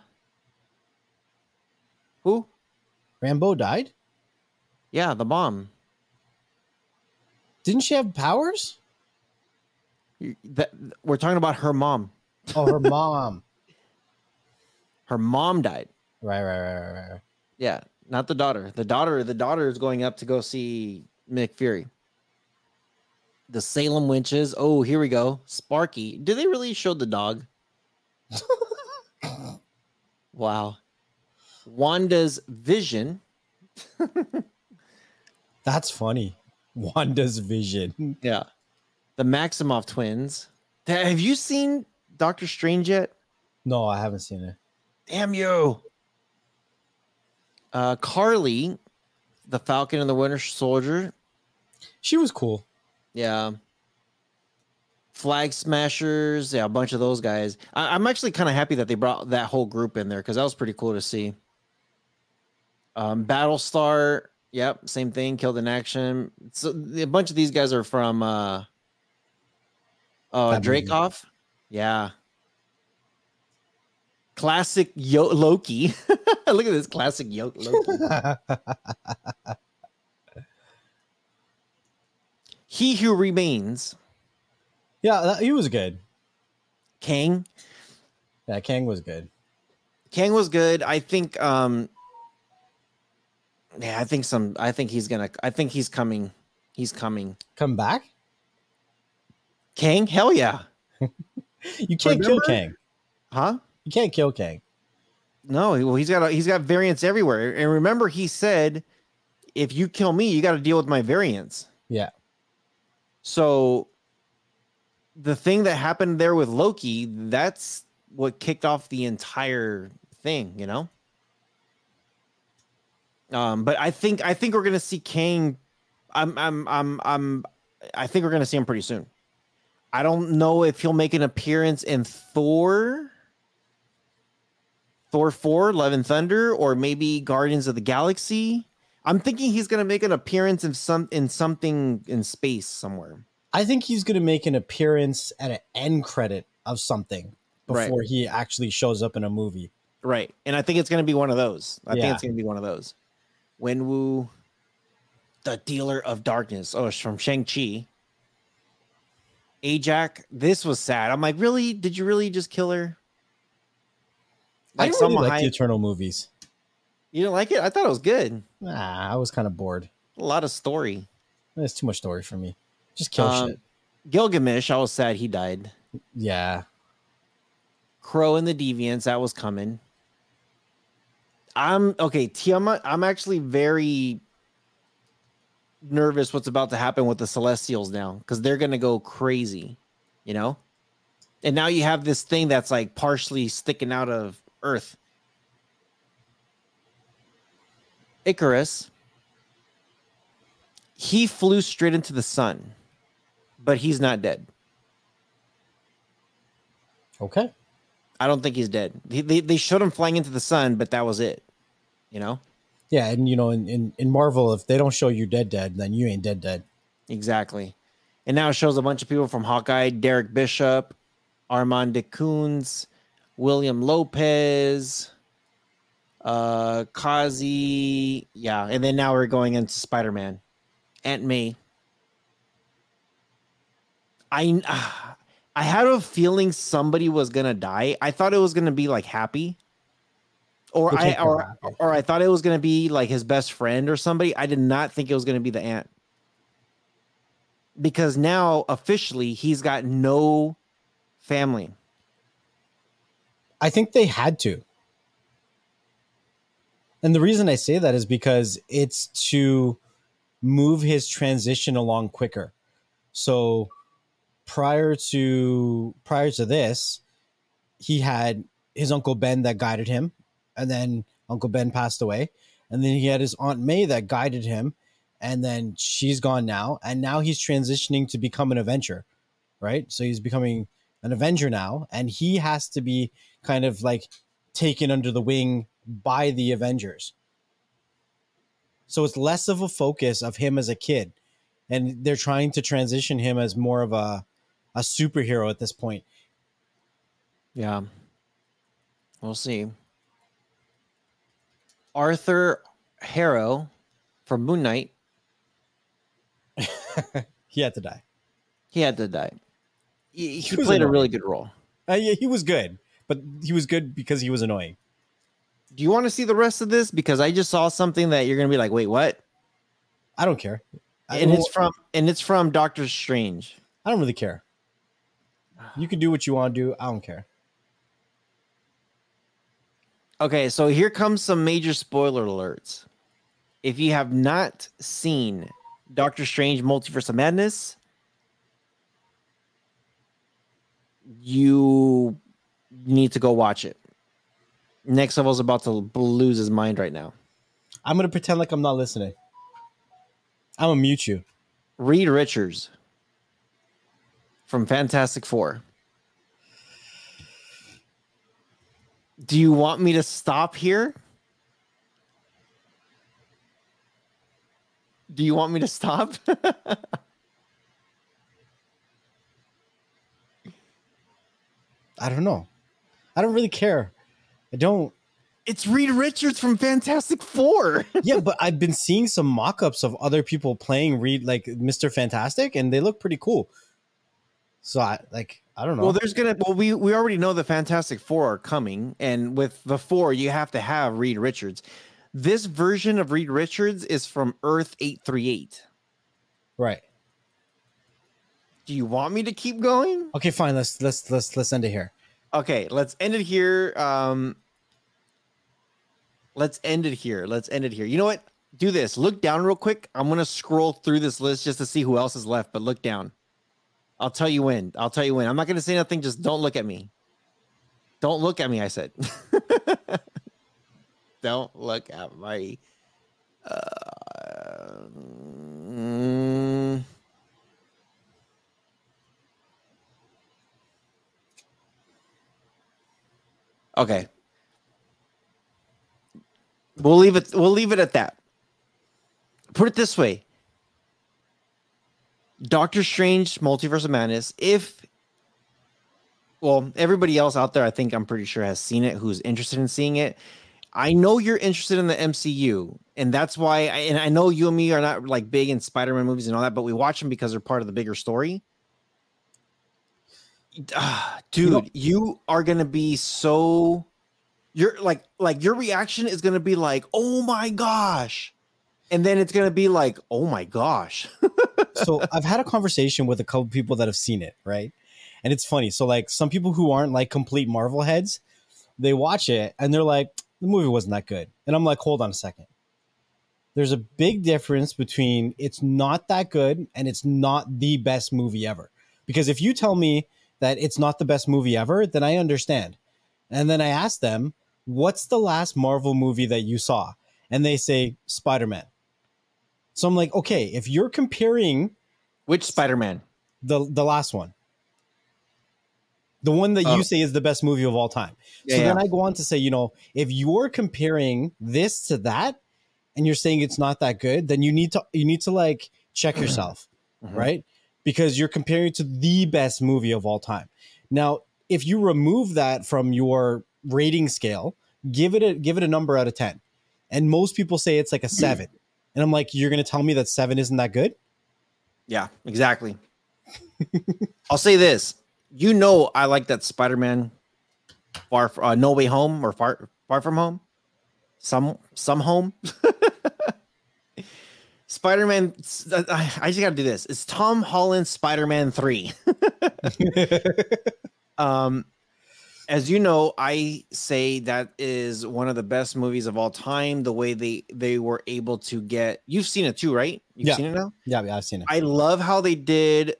A: Who?
B: Rambeau died.
A: Yeah, the bomb.
B: Didn't she have powers?
A: That we're talking about her mom.
B: Oh, her mom.
A: Her mom died.
B: Right, right, right, right, right.
A: Yeah, not the daughter. The daughter, the daughter is going up to go see Nick Fury. The Salem witches. Oh, here we go. Sparky. Did they really show the dog? wow. Wanda's vision.
B: That's funny. Wanda's vision.
A: Yeah. The Maximoff twins. Have you seen Doctor Strange yet?
B: No, I haven't seen it.
A: Damn you. Uh, Karli, the Falcon and the Winter Soldier.
B: She was cool.
A: Yeah. Flag Smashers. Yeah, a bunch of those guys. I, I'm actually kind of happy that they brought that whole group in there because that was pretty cool to see. Um, Battlestar. Yep, same thing. Killed in action. So a bunch of these guys are from uh oh
B: That movie.
A: Dreykov. Yeah. Classic Yo- Loki. Look at this classic Yo- Loki. he who remains.
B: yeah, that, he was good.
A: Kang.
B: Yeah, Kang was good.
A: Kang was good. I think um yeah, I think some I think he's gonna I think he's coming. He's coming.
B: Come back?
A: Kang? Hell yeah.
B: You can't kill Kang.
A: Huh?
B: You can't kill Kang.
A: No, well he's got a, he's got variants everywhere. And remember he said if you kill me, you got to deal with my variants.
B: Yeah.
A: So the thing that happened there with Loki, that's what kicked off the entire thing, you know? Um, but I think I think we're gonna see Kang. I'm I'm I'm I'm I think we're gonna see him pretty soon. I don't know if he'll make an appearance in Thor, Thor 4, Love and Thunder, or maybe Guardians of the Galaxy. I'm thinking he's gonna make an appearance in some in something in space somewhere.
B: I think he's going to make an appearance at an end credit of something
A: Right.
B: before he actually shows up in a movie.
A: Right. And I think it's going to be one of those. I
B: Yeah.
A: think it's going to be one of those. Wenwu, the dealer of darkness. Oh, it's from Shang-Chi. Ajak. This was sad. I'm like, really? Did you really just kill her?
B: I
A: Like some
B: really like
A: high-
B: the Eternal movies.
A: You didn't like it? I thought it was good.
B: Nah, I was kind of bored.
A: A lot of story.
B: It's too much story for me. Just kill
A: Um,
B: shit.
A: Gilgamesh, I was sad he died.
B: Yeah.
A: Kro and the Deviants, that was coming. I'm okay, Tiamut. I'm actually very nervous what's about to happen with the Celestials now because they're gonna go crazy, you know. And now you have this thing that's like partially sticking out of Earth. Ikaris. He flew straight into the sun, but he's not dead.
B: Okay.
A: I don't think he's dead. He, they, they showed him flying into the sun, but that was it. You know?
B: Yeah, and you know, in, in, in Marvel, if they don't show you dead dead, then you ain't dead dead.
A: Exactly. And now it shows a bunch of people from Hawkeye, Derek Bishop, Armand Duquesne, William Lopez, uh, Kazi, yeah, and then now we're going into Spider Man, Aunt May. I uh, I had a feeling somebody was gonna die. I thought it was gonna be like Happy, or
B: Which
A: I
B: I
A: or or I thought it was gonna be like his best friend or somebody. I did not think it was gonna be the aunt because now officially he's got no family.
B: I think they had to. And the reason I say that is because it's to move his transition along quicker. So prior to prior to this, he had his uncle Ben that guided him, and then Uncle Ben passed away, and then he had his aunt May that guided him, and then she's gone now, and now he's transitioning to become an Avenger, right? So he's becoming an Avenger now, and he has to be kind of like taken under the wing by the Avengers. So it's less of a focus of him as a kid, and they're trying to transition him as more of a a superhero at this point.
A: Yeah. We'll see. Arthur Harrow from Moon Knight,
B: He had to die.
A: he had to die. He, he
B: He
A: played a really good role.
B: Uh, yeah, he was good, but he was good because he was annoying.
A: Do you want to see the rest of this? Because I just saw something that you're gonna be like, wait, what?
B: I don't care. I,
A: And it's from and it's from Doctor Strange.
B: I don't really care. You can do what you want to do. I don't care.
A: Okay, so here comes some major spoiler alerts. If you have not seen Doctor Strange Multiverse of Madness, you need to go watch it. Next level's about to lose his mind right now.
B: I'm gonna pretend like I'm not listening. I'm gonna mute you.
A: Reed Richards from Fantastic Four. Do you want me to stop here? Do you want me to stop?
B: I don't know. I don't really care. I don't.
A: it's Reed Richards from Fantastic Four.
B: Yeah, but I've been seeing some mock-ups of other people playing Reed like Mr. Fantastic, and they look pretty cool. So I like I don't know.
A: well, there's gonna well, we we already know the Fantastic Four are coming, and with the four, you have to have Reed Richards. This version of Reed Richards is from Earth 838.
B: right.
A: Do you want me to keep going?
B: Okay, fine. Let's let's let's let's end it here.
A: Okay, let's end it here. Um, let's end it here. Let's end it here. You know what? Do this. Look down real quick. I'm gonna scroll through this list just to see who else is left. But look down. I'll tell you when. I'll tell you when. I'm not gonna say nothing. Just don't look at me. Don't look at me. I said. don't look at my. Uh, mm, Okay. We'll leave it we'll leave it at that. Put it this way. Doctor Strange Multiverse of Madness, if well, everybody else out there, I think I'm pretty sure has seen it who's interested in seeing it. I know you're interested in the MCU, and that's why I, and I know you and me are not like big in Spider-Man movies and all that, but we watch them because they're part of the bigger story. Ah, dude, you are gonna be so you're like like your reaction is gonna be like, oh my gosh. And then it's gonna be like, oh my gosh.
B: so I've had a conversation with a couple people that have seen it, right? And it's funny. So like some people who aren't like complete Marvel heads, they watch it and they're like, the movie wasn't that good. And I'm like, hold on a second. There's a big difference between it's not that good and it's not the best movie ever. Because if you tell me that it's not the best movie ever, then I understand. And then I ask them, what's the last Marvel movie that you saw? And they say Spider-Man. So I'm like, okay, if you're comparing
A: Which Spider-Man?
B: the the last one the one that
A: Oh.
B: you say is the best movie of all time
A: Yeah,
B: so
A: yeah.
B: then i go on to say you know if you're comparing this to that and you're saying it's not that good then you need to you need to like check yourself
A: Mhm.
B: right because you're comparing to the best movie of all time now if you remove that from your rating scale give it a give it a number out of 10. And most people say it's like a 7. And I'm like, you're going to tell me that 7 isn't that good?
A: Yeah, exactly. I'll say this. You know I like that Spider-Man far uh, No Way Home or Far Far From Home. Some some home. Spider-Man I, I just got to do this. It's Tom Holland Spider-Man 3. um as you know, I say that is one of the best movies of all time. The way they they were able to get you've seen it too, right? You've
B: Yeah.
A: seen it now.
B: Yeah, yeah, I've seen it.
A: I love how they did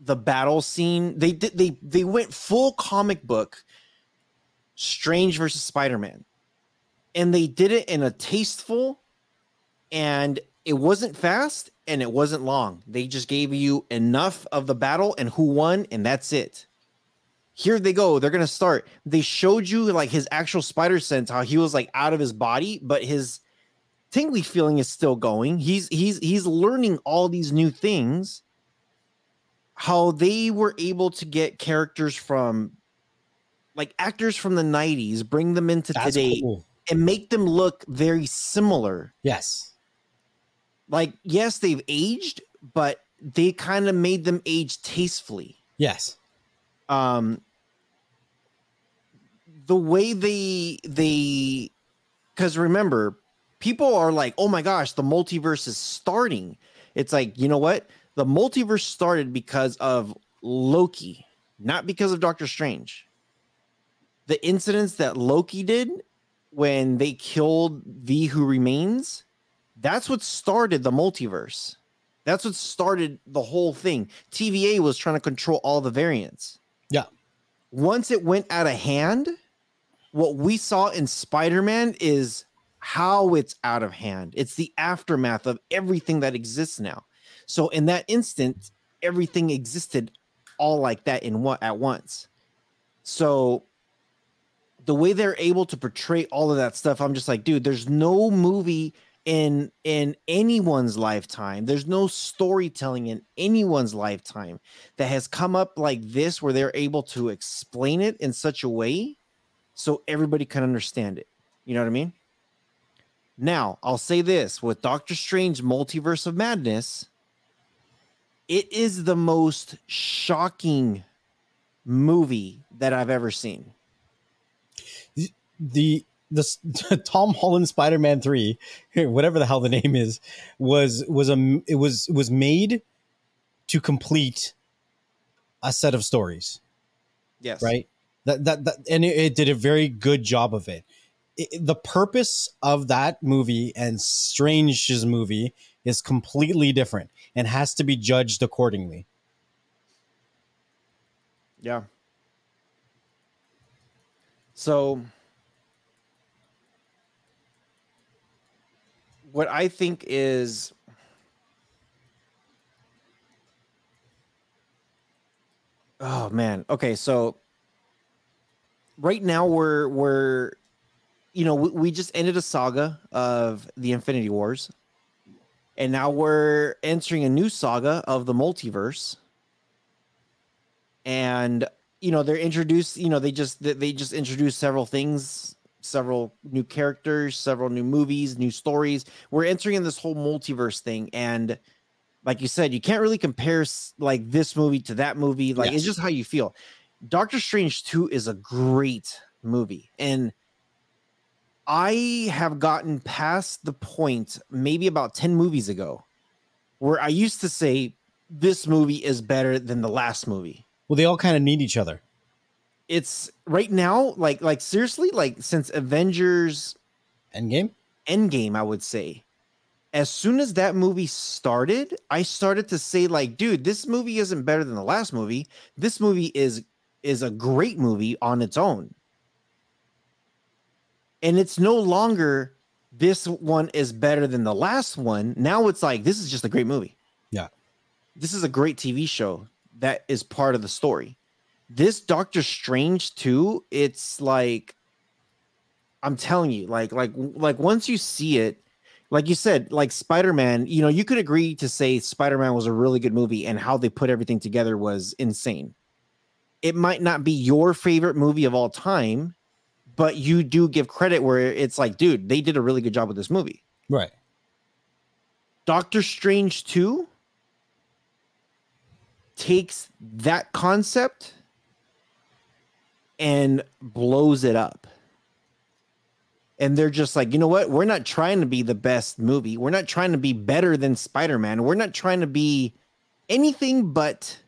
A: the battle scene. They did they they went full comic book, Strange versus Spider Man, and they did it in a tasteful, and it wasn't fast and it wasn't long. They just gave you enough of the battle and who won, and that's it here they go. They're gonna start. They showed you like his actual spider sense, how he was like out of his body, but his tingly feeling is still going. He's he's he's learning all these new things. How they were able to get characters from like actors from the 90s, bring them into
B: That's
A: today
B: cool.
A: and make them look very similar.
B: Yes.
A: Like, yes, they've aged, but they kind of made them age tastefully.
B: Yes.
A: um the way they they because remember people are like oh my gosh the multiverse is starting. It's like you know what? The multiverse started because of loki not because of doctor strange. The incidents that loki did when they killed the who remains that's what started the multiverse. That's what started the whole thing. Tva was trying to control all the variants.
B: Yeah.
A: once it went out of hand, what we saw in Spider Man is how it's out of hand. It's the aftermath of everything that exists now. So, in that instant, everything existed all like that in what at once. So, the way they're able to portray all of that stuff, I'm just like, dude, there's no movie in in anyone's lifetime. There's no storytelling in anyone's lifetime that has come up like this where they're able to explain it in such a way so everybody can understand it. You know what I mean? Now, I'll say this with Doctor Strange Multiverse of Madness, it is the most shocking movie that I've ever seen.
B: the the s- Tom Holland Spider Man three, whatever the hell the name is, was was a it was was made to complete a set of stories,
A: Yes.
B: right? That that, that and it, it did a very good job of it. It- The purpose of that movie and Strange's movie is completely different and has to be judged accordingly.
A: Yeah. So what I think is Oh man. Okay, so right now we're we're you know, we, we just ended a saga of the Infinity Wars. And now we're entering a new saga of the multiverse. And you know they're introduced you know they just they- they just introduced several things several new characters several new movies new stories. We're entering in this whole multiverse thing. And like you said you can't really compare like this movie to that movie. Like it's just how you feel doctor strange 2 is a great movie and i have gotten past the point maybe about 10 movies ago where i used to say this movie is better than the last movie
B: Well, they all kind of need each other.
A: it's right now like like seriously like since avengers
B: Endgame.
A: endgame i would say as soon as that movie started i started to say like dude this movie isn't better than the last movie this movie is is a great movie on its own. And it's no longer this one is better than the last one. Now it's like this is just a great movie.
B: Yeah.
A: this is a great tv show that is part of the story. This doctor strange too it's like i'm telling you like like like once you see it like you said like spider-man you know you could agree to say spider-man was a really good movie and how they put everything together was insane it might not be your favorite movie of all time but you do give credit where it's like, dude, they did a really good job with this movie.
B: Right.
A: Doctor Strange 2 takes that concept and blows it up. And they're just like, you know what? We're not trying to be the best movie. We're not trying to be better than Spider Man. We're not trying to be anything but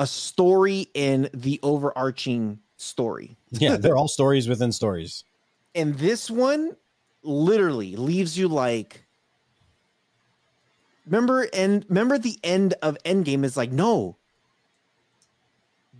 A: a story in the overarching story.
B: Yeah, they're all stories within stories.
A: And this one literally leaves you like, remember and remember the end of Endgame is like, no,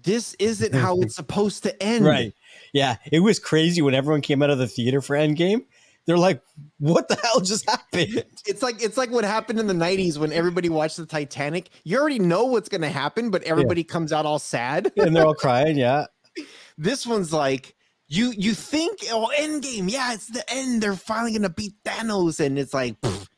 A: this isn't how it's supposed to end.
B: Right. Yeah. It was crazy when everyone came out of the theater for Endgame. They're like, what the hell just happened?
A: It's like it's like what happened in the 90s when everybody watched the Titanic. You already know what's gonna happen, but everybody yeah. comes out all sad.
B: and they're all crying, yeah.
A: This one's like you you think oh Endgame, yeah, it's the end. They're finally gonna beat Thanos, and it's like pff,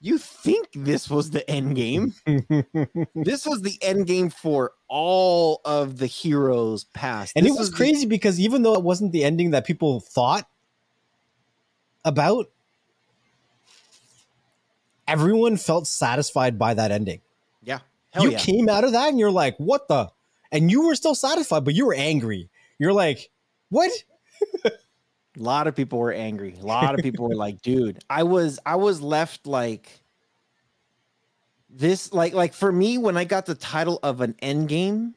A: you think this was the end game. this was the end game for all of the heroes past.
B: And
A: this
B: it was crazy the- because even though it wasn't the ending that people thought about, everyone felt satisfied by that ending.
A: Yeah.
B: Hell you yeah. came out of that and you're like, what the? And you were still satisfied, but you were angry. You're like, what?
A: A lot of people were angry. A lot of people were like, dude, I was I was left like this like like for me when I got the title of an end game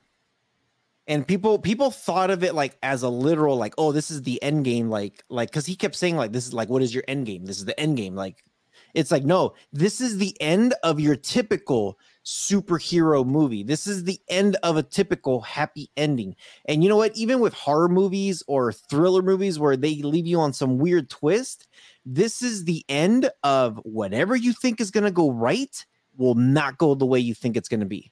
A: and people people thought of it like as a literal like oh this is the end game like like cuz he kept saying like this is like what is your end game? This is the end game like it's like no, this is the end of your typical superhero movie. This is the end of a typical happy ending. And you know what? Even with horror movies or thriller movies where they leave you on some weird twist, this is the end of whatever you think is going to go right will not go the way you think it's going to be.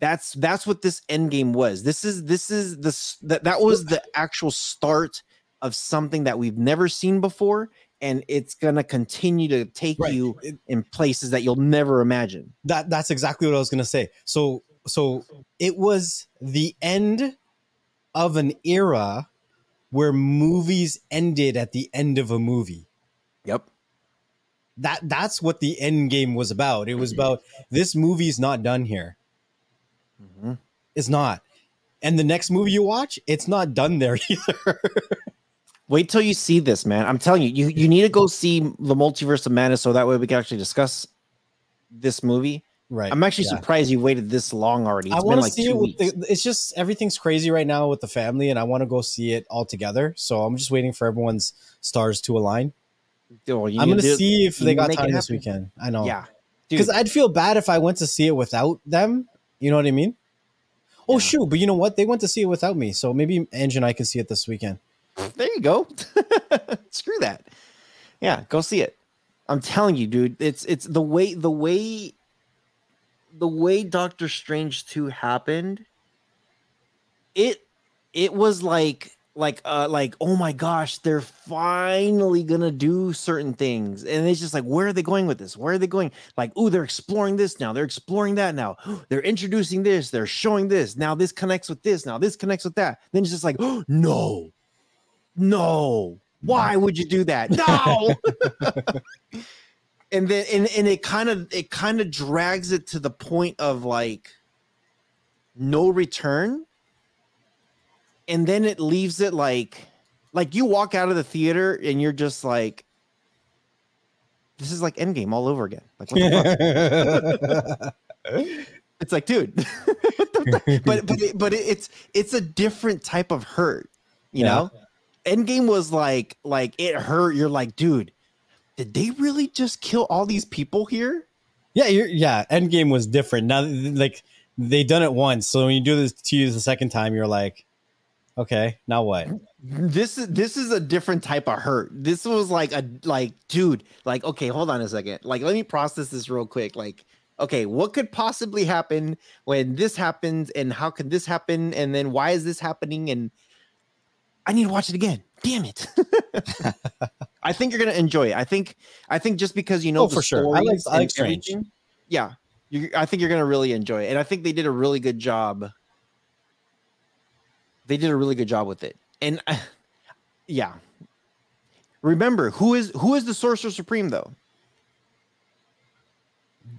A: That's that's what this end game was. This is this is this that that was the actual start of something that we've never seen before and it's gonna continue to take right. you in places that you'll never imagine.
B: That that's exactly what I was gonna say. So so it was the end of an era where movies ended at the end of a movie.
A: Yep.
B: That that's what the end game was about. It was about this movie's not done here. Mm-hmm. It's not. And the next movie you watch, it's not done there either.
A: Wait till you see this, man. I'm telling you, you you need to go see the Multiverse of Madness so that way we can actually discuss this movie.
B: Right.
A: I'm actually yeah. surprised you waited this long already.
B: It's I want to like see it. The, it's just everything's crazy right now with the family, and I want to go see it all together. So I'm just waiting for everyone's stars to align. Oh, I'm gonna see if they got time this weekend. I know.
A: Yeah.
B: Because I'd feel bad if I went to see it without them. You know what I mean? Oh shoot! But you know what? They went to see it without me, so maybe Ange and I can see it this weekend
A: there you go. Screw that. Yeah, go see it. I'm telling you, dude. It's it's the way the way the way Doctor Strange 2 happened. It it was like like uh like oh my gosh they're finally gonna do certain things. And it's just like where are they going with this? Where are they going? Like oh they're exploring this now. They're exploring that now. They're introducing this. They're showing this. Now this connects with this. Now this connects with that. Then it's just like oh no. No. Why would you do that? No. And then and, and it kind of it kind of drags it to the point of like no return and then it leaves it like like you walk out of the theater and you're just like this is like endgame all over again like what the fuck it's like dude but but it, but it's it's a different type of hurt you yeah. know Endgame was like like it hurt. You're like, dude, did they really just kill all these people here?
B: Yeah, yeah. Endgame was different. Now, like they done it once, so when you do this to you the second time, you're like, okay, now what?
A: This is this is a different type of hurt. This was like a like, dude, like, okay, hold on a second. Like, let me process this real quick. Like, okay, what could possibly happen when this happens, and how could this happen, and then why is this happening, and I need to watch it again. Damn it. I think you're gonna enjoy it. I think I think just because you know
B: oh, for sure. I like, I like Strange.
A: Yeah, I think you're gonna really enjoy it, and I think they did a really good job. They did a really good job with it, and I, Yeah. Remember who is who is the Sorcerer Supreme though?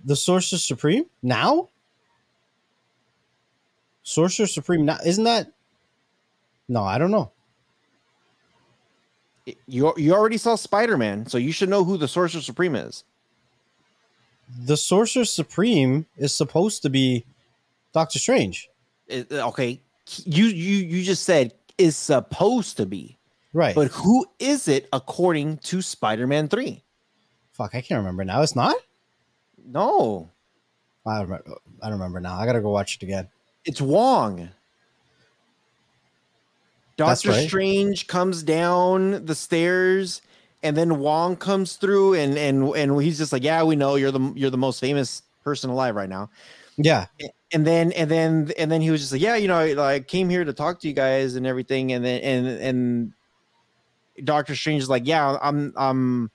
B: The Sorcerer Supreme now. Sorcerer Supreme now isn't that? No, I don't know.
A: You you already saw Spider Man, so you should know who the Sorcerer Supreme is.
B: The Sorcerer Supreme is supposed to be Doctor Strange.
A: It- uh, okay, you you you just said is supposed to be,
B: Right.
A: but who is it according to Spider Man Three?
B: Fuck, I can't remember now. It's not?
A: No,
B: I don't remember. I don't remember now. I gotta go watch it again.
A: it's Wong. Doctor
B: right.
A: Strange comes down the stairs, and then Wong comes through, and and and he's just like, "Yeah, we know you're the you're the most famous person alive right now."
B: Yeah.
A: And then and then and then he was just like, "Yeah, you know, I, I came here to talk to you guys and everything." And then and and Doctor Strange is like, "Yeah, I'm I'm."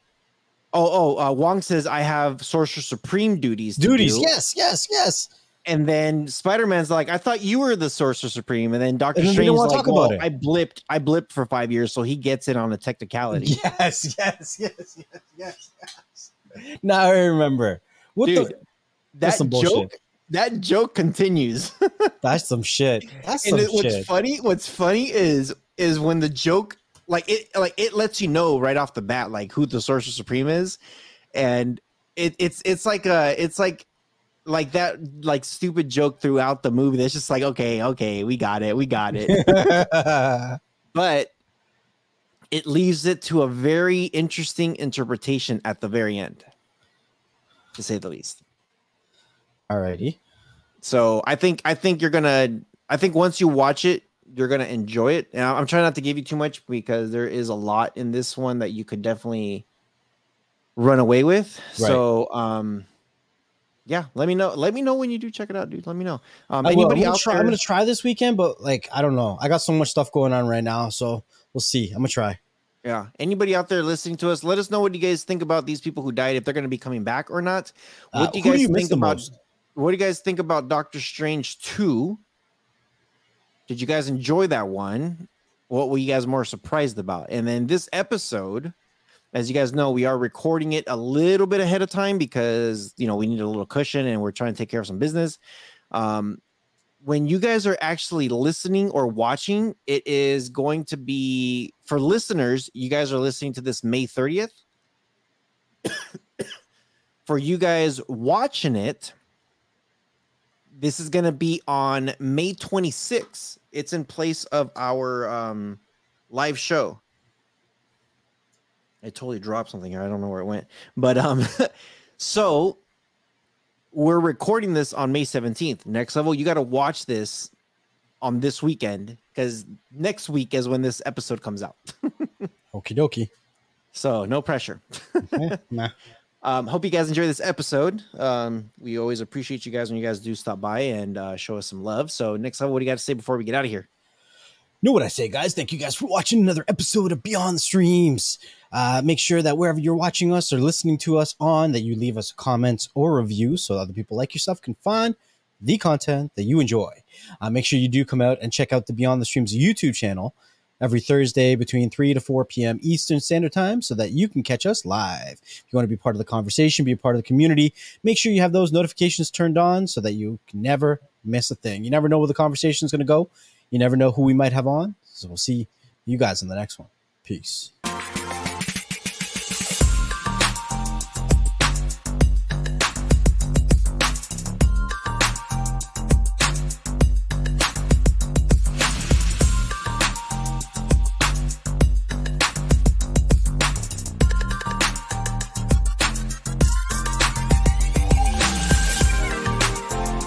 A: Oh, oh, uh, Wong says I have Sorcerer Supreme duties.
B: Duties.
A: do."
B: Yes, yes, yes.
A: And then Spider Man's like, I thought you were the Sorcerer Supreme. And then Doctor
B: And then
A: Strange is like, well. I blipped, I blipped for five years, so he gets it on a technicality.
B: Yes, yes, yes, yes, yes, yes. Now I remember. What
A: Dude,
B: the?
A: that joke. That joke continues.
B: That's some shit. That's
A: and
B: some
A: it, what's
B: shit.
A: funny, what's funny is is when the joke, like it, like it lets you know right off the bat, like who the Sorcerer Supreme is, and it, it's it's like a, it's like. Like that, like stupid joke throughout the movie. That's just like, okay, okay, we got it, we got it. but it leaves it to a very interesting interpretation at the very end, to say the least.
B: Alrighty.
A: So I think I think you're gonna I think once you watch it, you're gonna enjoy it. And I'm trying not to give you too much because there is a lot in this one that you could definitely run away with.
B: Right.
A: So um yeah, let me know. Let me know when you do check it out, dude. Let me know. Um
B: will. I'm,
A: anybody
B: gonna
A: out
B: try, I'm gonna try this weekend, but like I don't know. I got so much stuff going on right now, so we'll see. I'm gonna try.
A: Yeah. Anybody out there listening to us, let us know what you guys think about these people who died, if they're to be coming back or not. What
B: Uh,
A: do you guys
B: do you
A: think about?
B: most?
A: What do you guys think about Doctor Strange two? Did you guys enjoy that one? What were you guys more surprised about? And then this episode, as you guys know, we are recording it a little bit ahead of time because you know we need a little cushion and we're trying to take care of some business. Um, when you guys are actually listening or watching, it is going to be for listeners. You guys are listening to this May 30th. for you guys watching it, this is going to be on May 26th. It's in place of our um, live show. I totally dropped something here. I don't know where it went. But um so we're recording this on May 17th. Next level, you got to watch this on this weekend because next week is when this episode comes out.
B: Okie dokie.
A: So no pressure.
B: Nah.
A: Um, hope you guys enjoy this episode. Um, we always appreciate you guys when you guys do stop by and uh, show us some love. So next level, what do you got to say before we get out of here?
B: Know what I say, guys? Thank you guys for watching another episode of Beyond the Streams. Uh, make sure that wherever you're watching us or listening to us on, that you leave us comments or reviews so other people like yourself can find the content that you enjoy. Uh, make sure you do come out and check out the Beyond the Streams YouTube channel every Thursday between 3 to 4 p.m. Eastern Standard Time so that you can catch us live. If you want to be part of the conversation, be a part of the community, make sure you have those notifications turned on so that you can never miss a thing. You never know where the conversation is going to go. You never know who we might have on. So we'll see you guys in the next one. Peace.